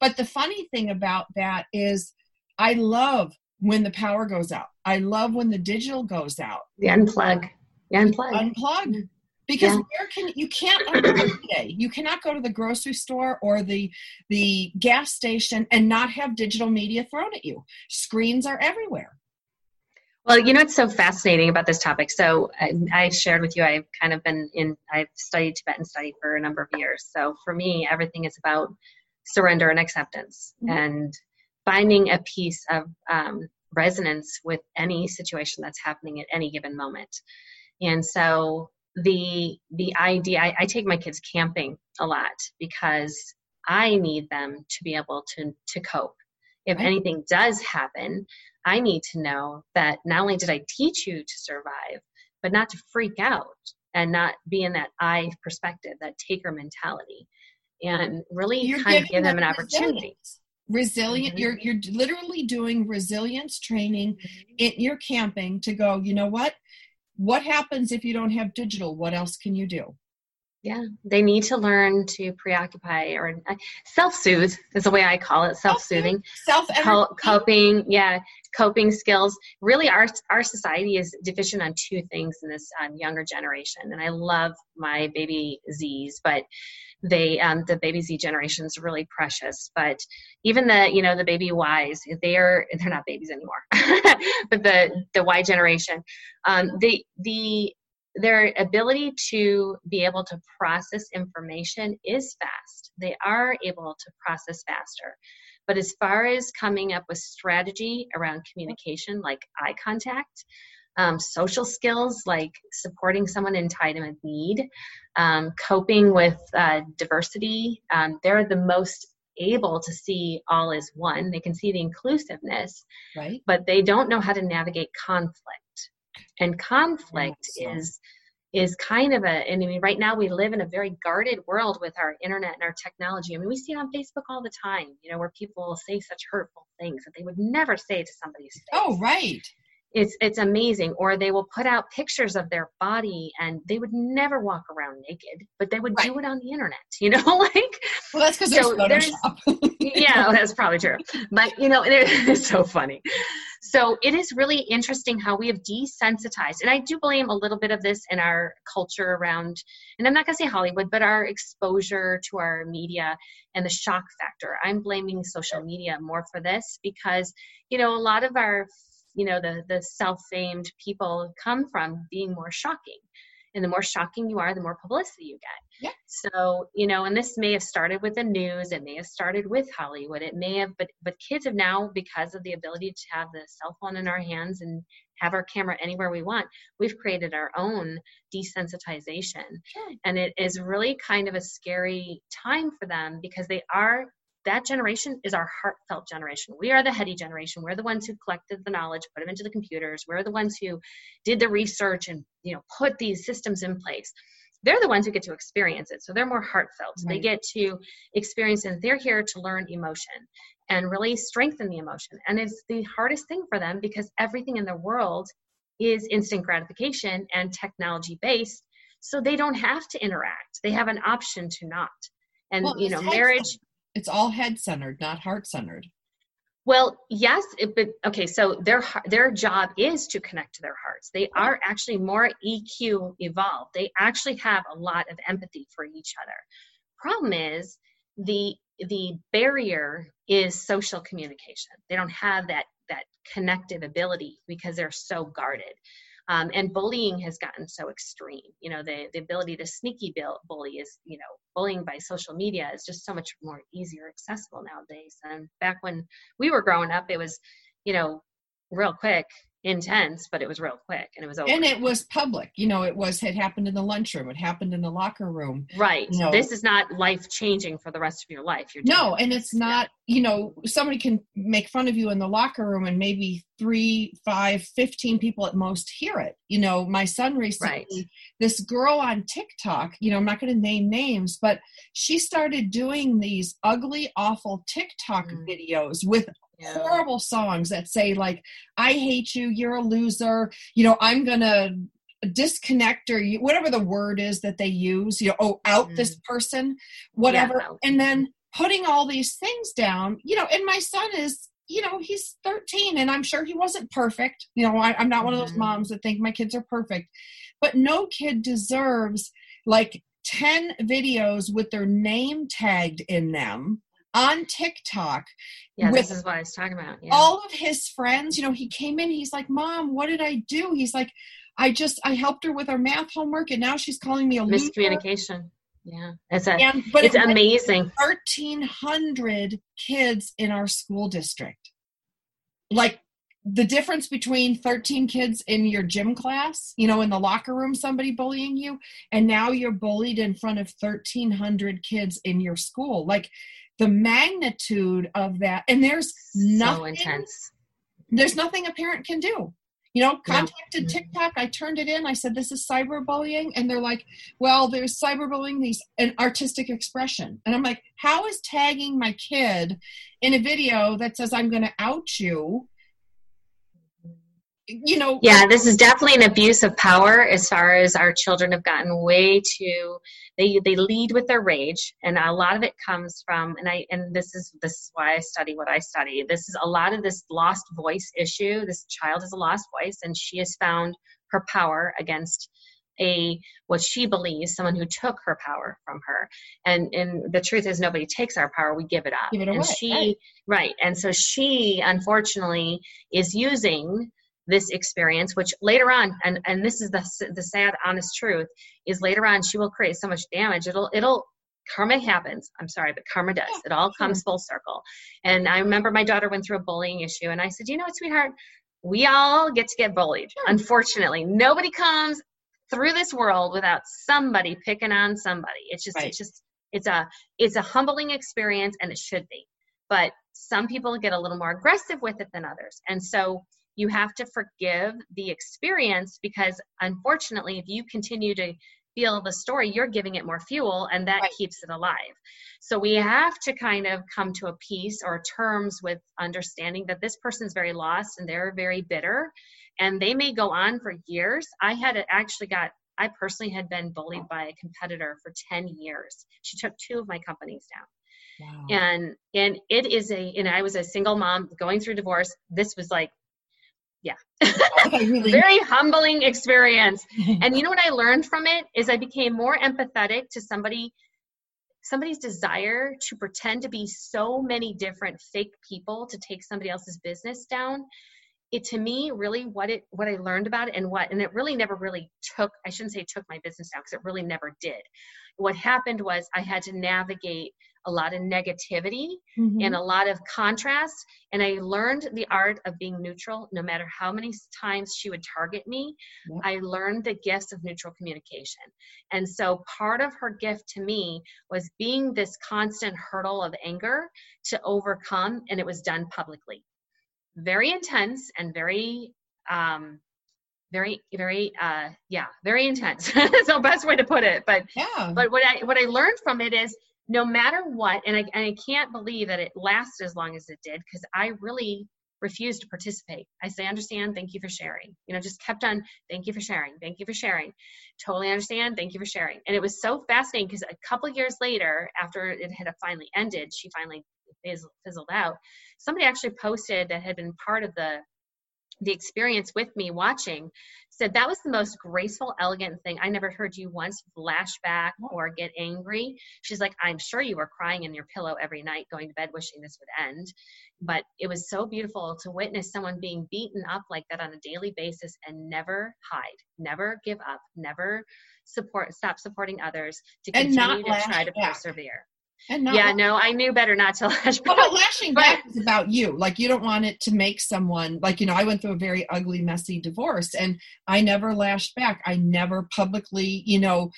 But the funny thing about that is i love when the power goes out. I love when the digital goes out. The unplug. The unplug. Unplug because yeah. where can you can't today you cannot go to the grocery store or the the gas station and not have digital media thrown at you. Screens are everywhere. Well you know it's so fascinating about this topic? So I, i've shared with you i've kind of been in i've studied tibetan study for a number of years. So for me everything is about surrender and acceptance mm-hmm. and finding a piece of um, resonance with any situation that's happening at any given moment. And so the the idea I, I take my kids camping a lot because I need them to be able to to cope. If anything does happen, I need to know that not only did I teach you to survive, but not to freak out and not be in that I perspective, that taker mentality, and really you're kind of give them an opportunity. Resilient, mm-hmm. you're you're literally doing resilience training mm-hmm. in your camping to go. You know what? What happens if you don't have digital? What else can you do? Yeah, they need to learn to preoccupy or uh, self-soothe is the way I call it. Self-soothing, self coping. Yeah, coping skills. Really, our our society is deficient on two things in this um, younger generation, and I love my baby Z's, but they um, the baby Z generation is really precious. But even the you know the baby Ys, they're they're not babies anymore. but the the Y generation, um, the the their ability to be able to process information is fast. They are able to process faster. But as far as coming up with strategy around communication, like eye contact, um, social skills like supporting someone in time of need, um, coping with uh, diversity. Um, they're the most able to see all as one. They can see the inclusiveness, right? But they don't know how to navigate conflict. And conflict is is kind of a and I mean right now we live in a very guarded world with our internet and our technology. I mean we see it on Facebook all the time, you know, where people will say such hurtful things that they would never say to somebody's face. Oh, right it's it's amazing. Or they will put out pictures of their body and they would never walk around naked but they would right. do it on the internet you know like well that's because so there's yeah that's probably true. But you know it's so funny. So it is really interesting how we have desensitized and i do blame a little bit of this in our culture around and i'm not going to say hollywood but our exposure to our media and the shock factor. I'm blaming social media more for this because you know a lot of our you know the the self-famed people come from being more shocking and the more shocking you are the more publicity you get yeah. so you know and this may have started with the news it may have started with hollywood it may have but but kids have now because of the ability to have the cell phone in our hands and have our camera anywhere we want we've created our own desensitization sure. and it is really kind of a scary time for them because they are that generation is our heartfelt generation. We are the heady generation. We're the ones who collected the knowledge, put them into the computers. We're the ones who did the research and you know put these systems in place. They're the ones who get to experience it. So they're more heartfelt. Right. They get to experience it. They're here to learn emotion and really strengthen the emotion. And it's the hardest thing for them because everything in the world is instant gratification and technology based. So they don't have to interact. They have an option to not. And well, you know, marriage it's all head centered, not heart centered. Well, yes, it, but okay. So their their job is to connect to their hearts. They are actually more EQ evolved. They actually have a lot of empathy for each other. Problem is the the barrier is social communication. They don't have that that connective ability because they're so guarded. Um, and bullying has gotten so extreme. You know, the, the ability to sneaky bully is, you know, bullying by social media is just so much more easier accessible nowadays. And back when we were growing up, it was, you know, real quick intense, but it was real quick and it was over. And it was public. You know, it was had happened in the lunchroom, it happened in the locker room. Right. You know, this is not life changing for the rest of your life. You're no, and it's not, you know, somebody can make fun of you in the locker room and maybe three, five, fifteen people at most hear it. You know, my son recently, right. this girl on TikTok, you know, I'm not going to name names, but she started doing these ugly, awful TikTok mm. videos with yeah. horrible songs that say like i hate you you're a loser you know i'm gonna disconnect or you, whatever the word is that they use you know oh out mm. this person whatever yeah. and then putting all these things down you know and my son is you know he's 13 and i'm sure he wasn't perfect you know I, am not one of those mm-hmm. moms that think my kids are perfect but no kid deserves like 10 videos with their name tagged in them on TikTok. Yeah, this is what I was talking about. Yeah. All of his friends, you know, he came in, he's like, Mom, what did I do? He's like, I just I helped her with her math homework and now she's calling me a miscommunication. Yeah. It's a and, but it's it amazing. Thirteen hundred kids in our school district. Like the difference between 13 kids in your gym class, you know, in the locker room, somebody bullying you, and now you're bullied in front of 1,300 kids in your school. Like, the magnitude of that and there's nothing so intense. there's nothing a parent can do. You know contacted no. tiktok i turned it in i said this is cyberbullying and they're like well there's cyberbullying these an artistic expression and i'm like how is tagging my kid in a video that says i'm going to out you you know yeah this is definitely an abuse of power as far as our children have gotten way too they they lead with their rage and a lot of it comes from and i and this is this is why i study what i study. This is a lot of this lost voice issue this child has a lost voice and she has found her power against a what she believes someone who took her power from her. And and the truth is nobody takes our power we give it up. Give it and away, she right. right and so she unfortunately is using this experience which later on and and this is the the sad honest truth is later on she will create so much damage it'll it'll karma happens. I'm sorry but karma does. It all comes full circle. And i remember my daughter went through a bullying issue and i said you know what sweetheart? We all get to get bullied unfortunately. Nobody comes through this world without somebody picking on somebody. It's just right. it's just it's a it's a humbling experience and it should be. But some people get a little more aggressive with it than others. And so you have to forgive the experience because unfortunately if you continue to feel the story you're giving it more fuel and that right. keeps it alive so we have to kind of come to a peace or terms with understanding that this person's very lost and they're very bitter and they may go on for years i had actually got i personally had been bullied by a competitor for 10 years she took two of my companies down Wow. And and it is a and I was a single mom going through divorce. This was like yeah. Very humbling experience. and you know what I learned from it is I became more empathetic to somebody somebody's desire to pretend to be so many different fake people to take somebody else's business down it to me really what it what i learned about it and what and it really never really took i shouldn't say took my business down because it really never did what happened was i had to navigate a lot of negativity mm-hmm. and a lot of contrast. And I learned the art of being neutral no matter how many times she would target me. Yep. I learned the gifts of neutral communication. And so part of her gift to me was being this constant hurdle of anger to overcome, and it was done publicly. Very intense and very um, very very uh yeah very intense so best way to put it but yeah but what i what i learned from it is no matter what, and I, and I can't believe that it lasted as long as it did because I really refused to participate. I say, understand, thank you for sharing. You know, just kept on, thank you for sharing, thank you for sharing. Totally understand, thank you for sharing. And it was so fascinating because a couple years later, after it had finally ended, she finally fizzled out. Somebody actually posted that had been part of the the experience with me watching said that was the most graceful, elegant thing. I never heard you once flashback or get angry. She's like, I'm sure you were crying in your pillow every night going to bed wishing this would end. But it was so beautiful to witness someone being beaten up like that on a daily basis and never hide, never give up, never support, stop supporting others to continue to try to back. persevere. And not yeah, no, I knew better not to lash back. But lashing back is about you. Like you don't want it to make someone like you know. I went through a very ugly, messy divorce, and I never lashed back. I never publicly, you know,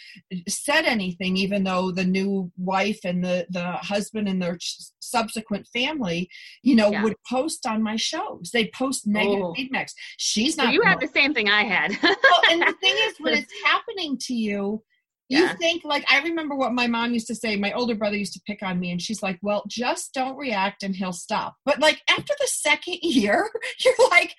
said anything, even though the new wife and the the husband and their subsequent family, you know, yeah. would post on my shows. They post negative oh. feedbacks. She's not. So you had the same thing I had. well, and the thing is, when it's happening to you, you think like i remember what my mom used to say my older brother used to pick on me and she's like well just don't react and he'll stop. But like after the second year you're like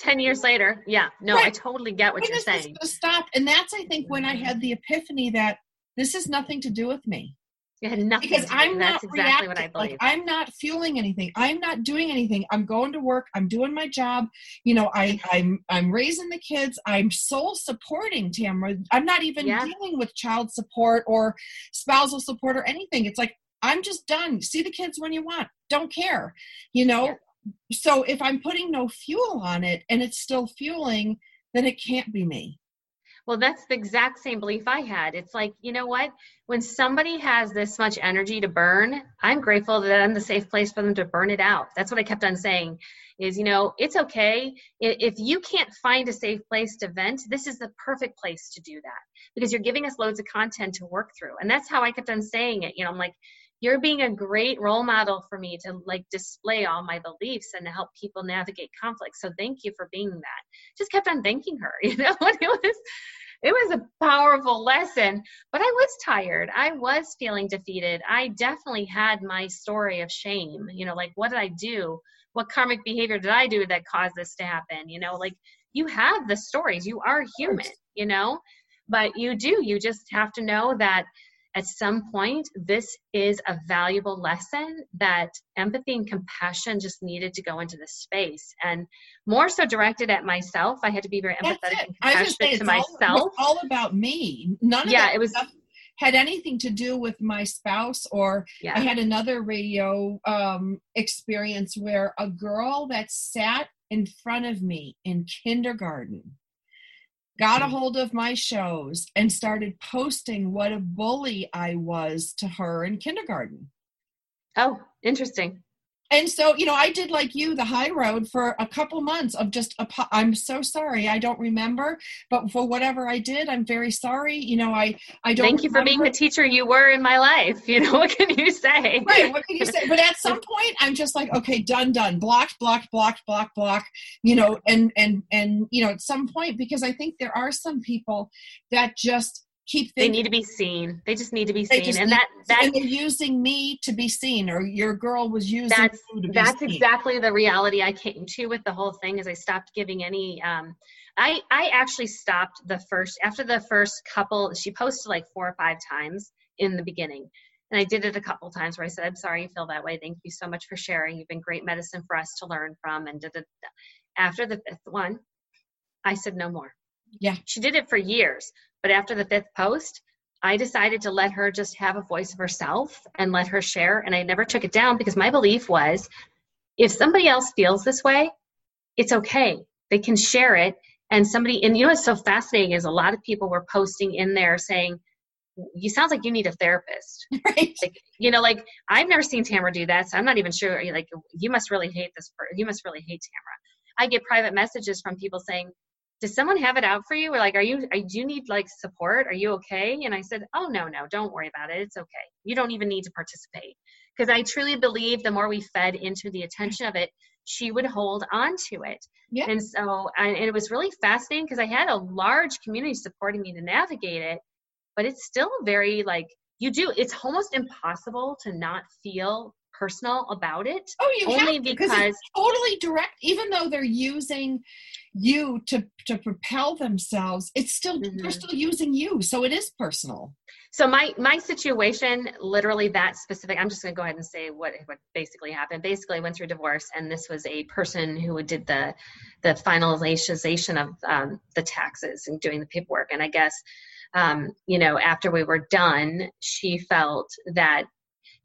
10 years later yeah. No right. i totally get what when you're saying. stop. And that's i think when i had the epiphany that this is nothing to do with me it had nothing because I'm not exactly reacting. what I believe. Like I'm not fueling anything. I'm not doing anything. I'm going to work. I'm doing my job. You know, I I'm I'm raising the kids. I'm sole supporting Tamra. I'm not even yeah. dealing with child support or spousal support or anything. It's like I'm just done. See the kids when you want. Don't care. You know. Yeah. So if I'm putting no fuel on it and it's still fueling, then it can't be me. Well, that's the exact same belief I had. It's like, you know what? When somebody has this much energy to burn, I'm grateful that I'm the safe place for them to burn it out. That's what I kept on saying is, you know, it's okay. If you can't find a safe place to vent, this is the perfect place to do that because you're giving us loads of content to work through. And that's how I kept on saying it. You know, I'm like, you're being a great role model for me to like display all my beliefs and to help people navigate conflict. So thank you for being that. Just kept on thanking her, you know, it was it was a powerful lesson, but I was tired. I was feeling defeated. I definitely had my story of shame. You know, like what did I do? What karmic behavior did I do that caused this to happen? You know, like you have the stories. You are human, you know, but you do. You just have to know that at some point, this is a valuable lesson that empathy and compassion just needed to go into the space and more so directed at myself. I had to be very empathetic and compassionate to myself. All, all about me. None of yeah, it was had anything to do with my spouse or yeah. i had another radio um, experience where a girl that sat in front of me in kindergarten got a hmm. hold of my shows and started posting what a bully I was to her in kindergarten. Oh, interesting. And so you know i did like you the high road for a couple months of just i'm so sorry i don't remember but for whatever i did i'm very sorry you know i i don't thank you remember. for being the teacher you were in my life you know what can you say right what can you say but at some point i'm just like okay done done blocked blocked blocked blocked block you know and and and you know at some point because i think there are some people that just keep thinking, they need to be seen. They just need to be seen. and that that and they're using me to be seen or your girl was using that's that's seen. exactly the reality i came to with the whole thing is i stopped giving any um i i actually stopped the first after the first couple she posted like four or five times in the beginning. And i did it a couple times where i said i'm sorry you feel that way. Thank you so much for sharing. You've been great medicine for us to learn from. And da, da, da. after the fifth one i said no more yeah she did it for years but after the fifth post, I decided to let her just have a voice of herself and let her share. And I never took it down because my belief was if somebody else feels this way, it's okay. They can share it. And somebody, and you know what's so fascinating is a lot of people were posting in there saying, you sounds like you need a therapist. Right. Like, you know, like I've never seen Tamra do that. So I'm not even sure. Like, you must really hate this. You must really hate Tamra. I get private messages from people saying, does someone have it out for you? Or like, are you, I do need like support? Are you okay? And I said, oh, no, no, don't worry about it. It's okay. You don't even need to participate. Because I truly believe the more we fed into the attention of it, she would hold on to it. Yeah. And so, and it was really fascinating because I had a large community supporting me to navigate it, but it's still very like, you do, it's almost impossible to not feel personal about it. Oh, you only have to, because totally direct. Even though they're using you to to propel themselves, it's still mm-hmm. they're still using you, so it is personal. So my my situation, literally that specific. I'm just going to go ahead and say what what basically happened. Basically, I went through divorce, and this was a person who did the the finalization of um, the taxes and doing the paperwork. And I guess um, you know after we were done, she felt that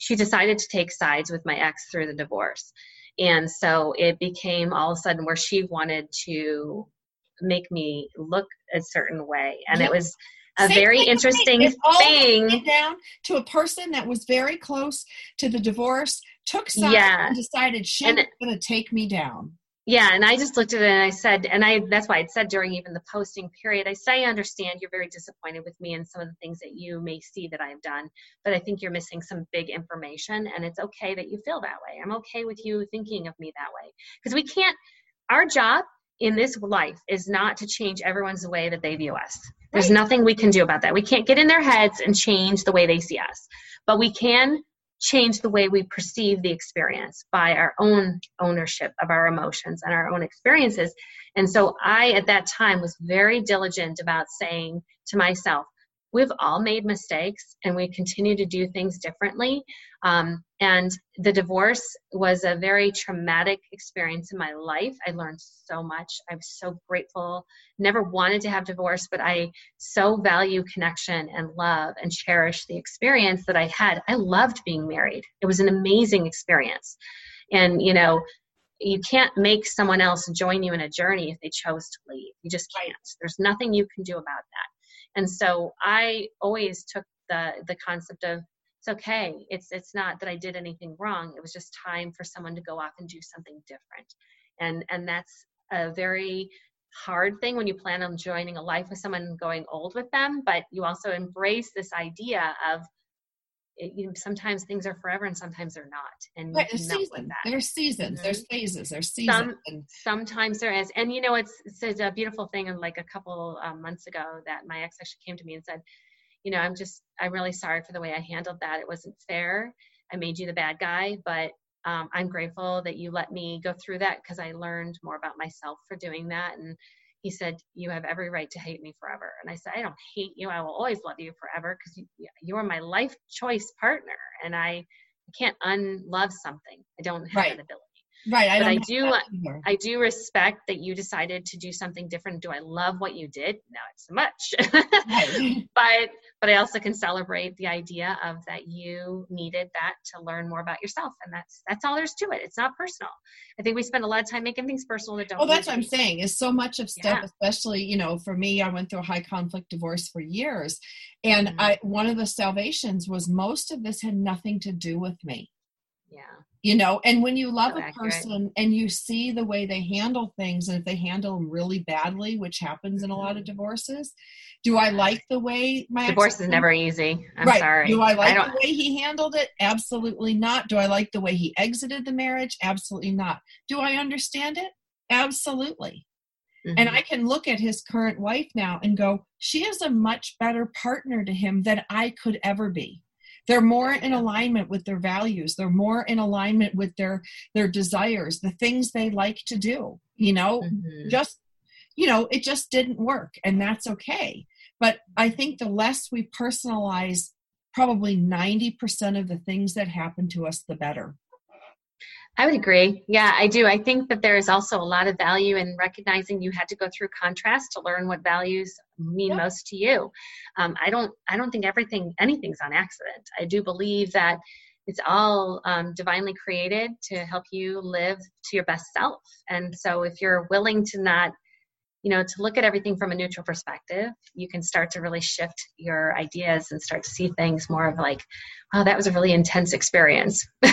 she decided to take sides with my ex through the divorce. And so it became all of a sudden where she wanted to make me look a certain way. And yep. it was a Same very interesting thing. Down to a person that was very close to the divorce, took sides yeah. and decided she and was going to take me down yeah and i just looked at it and i said and i that's why i said during even the posting period i say i understand you're very disappointed with me and some of the things that you may see that i've done but i think you're missing some big information and it's okay that you feel that way. I'm okay with you thinking of me that way. Because we can't our job in this life is not to change everyone's way that they view us. There's right. nothing we can do about that. We can't get in their heads and change the way they see us but we can change the way we perceive the experience by our own ownership of our emotions and our own experiences. And so I, at that time, was very diligent about saying to myself, we've all made mistakes and we continue to do things differently. Um, and the divorce was a very traumatic experience in my life. I learned so much. I was so grateful. Never wanted to have divorce, but I so value connection and love and cherish the experience that I had. I loved being married. It was an amazing experience. And, you know, you can't make someone else join you in a journey if they chose to leave. You just can't. There's nothing you can do about that. And so I always took the the concept of it's okay. It's it's not that I did anything wrong. It was just time for someone to go off and do something different. And and that's a very hard thing when you plan on joining a life with someone going old with them, but you also embrace this idea of it, you know, sometimes things are forever and sometimes they're not. And right, there's seasons. There's seasons. Mm-hmm. There's phases. There's seasons. Some, and- sometimes there is. And you know, it's, it's a beautiful thing. And like a couple um, months ago, that my ex actually came to me and said, you know, I'm just, I'm really sorry for the way I handled that. It wasn't fair. I made you the bad guy, but um, I'm grateful that you let me go through that because I learned more about myself for doing that. And he said, You have every right to hate me forever. And I said, I don't hate you. I will always love you forever because you, you are my life choice partner. And I, I can't unlove something. I don't have right. that ability. Right. I but I do I do respect that you decided to do something different. Do I love what you did? No, it's so much. right. but but I also can celebrate the idea of that you needed that to learn more about yourself. And that's that's all there's to it. It's not personal. I think we spend a lot of time making things personal that don't Oh, that's what I'm saying. Is so much of stuff, yeah. especially, you know, for me, I went through a high conflict divorce for years. And mm-hmm. I one of the salvations was most of this had nothing to do with me. Yeah you know and when you love so a person and you see the way they handle things and if they handle them really badly which happens in a lot of mm-hmm. divorces do i like the way my divorce is never easy. I'm right. sorry. Do i like I the way he handled it? Absolutely not. Do i like the way he exited the marriage? Absolutely not. Do i understand it? Absolutely. Mm-hmm. and i can look at his current wife now and go she is a much better partner to him than i could ever be they're more in alignment with their values. They're more in alignment with their their desires the things they like to do you know? Mm-hmm. just you know it just didn't work and that's okay. But i think the less we personalize probably 90% of the things that happen to us the better I would agree. Yeah, I do. I think that there is also a lot of value in recognizing you had to go through contrast to learn what values mean most to you. Um, I don't. I don't think everything, anything's on accident. I do believe that it's all um, divinely created to help you live to your best self. And so, if you're willing to not, you know, to look at everything from a neutral perspective, you can start to really shift your ideas and start to see things more of like, wow, that was a really intense experience.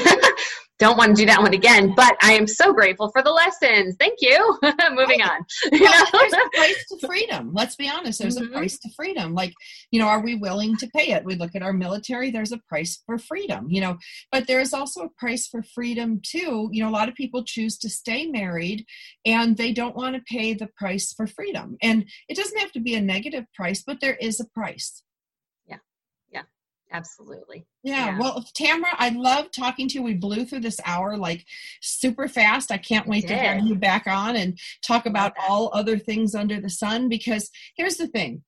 don't want to do that one again, but I am so grateful for the lessons. Thank you. Moving on. You well, there's a price to freedom. Let's be honest. There's mm-hmm. a price to freedom. Like, you know, are we willing to pay it? We look at our military, there's a price for freedom, you know, but there's also a price for freedom too. You know, a lot of people choose to stay married and they don't want to pay the price for freedom. And it doesn't have to be a negative price, but there is a price. Absolutely. Yeah. yeah. Well, Tamra, I love talking to you. We blew through this hour like super fast. I can't wait to have you back on and talk about all other things under the sun because here's the thing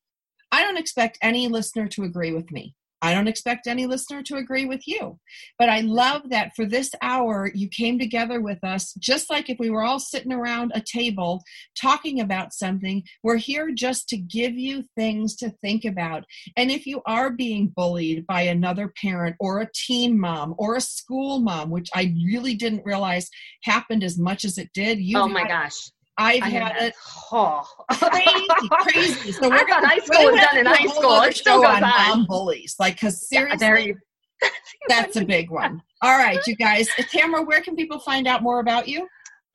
I don't expect any listener to agree with me. I don't expect any listener to agree with you. But I love that for this hour, you came together with us, just like if we were all sitting around a table talking about something. We're here just to give you things to think about. And if you are being bullied by another parent or a teen mom or a school mom, which I really didn't realize happened as much as it did, you oh my gosh I've had it oh. crazy, crazy. So we're I thought high school was done in high school. It still goes on. on. bullies, like because seriously, yeah, that's a big one. All right, you guys. Uh, Tamra, where can people find out more about you?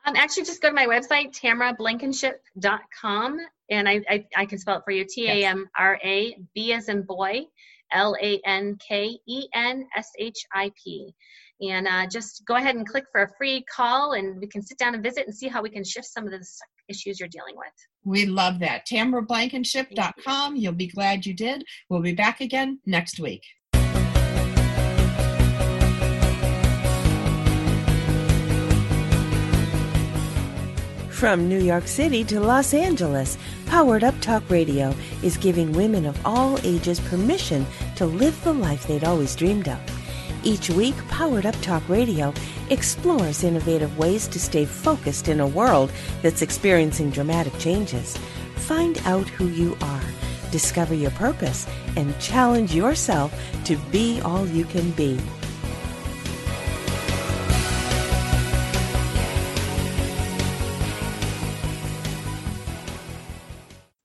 Um, actually, just go to my website, tamrablankenship.com, and I, I, I can spell it for you: T A M R A B as in boy, L A N K E N S H I P and uh, just go ahead and click for a free call and we can sit down and visit and see how we can shift some of the issues you're dealing with. We love that. TamraBlankenship.com. You'll be glad you did. We'll be back again next week. From New York City to Los Angeles, Powered Up Talk Radio is giving women of all ages permission to live the life they'd always dreamed of. Each week, Powered Up Talk Radio explores innovative ways to stay focused in a world that's experiencing dramatic changes. Find out who you are, discover your purpose, and challenge yourself to be all you can be.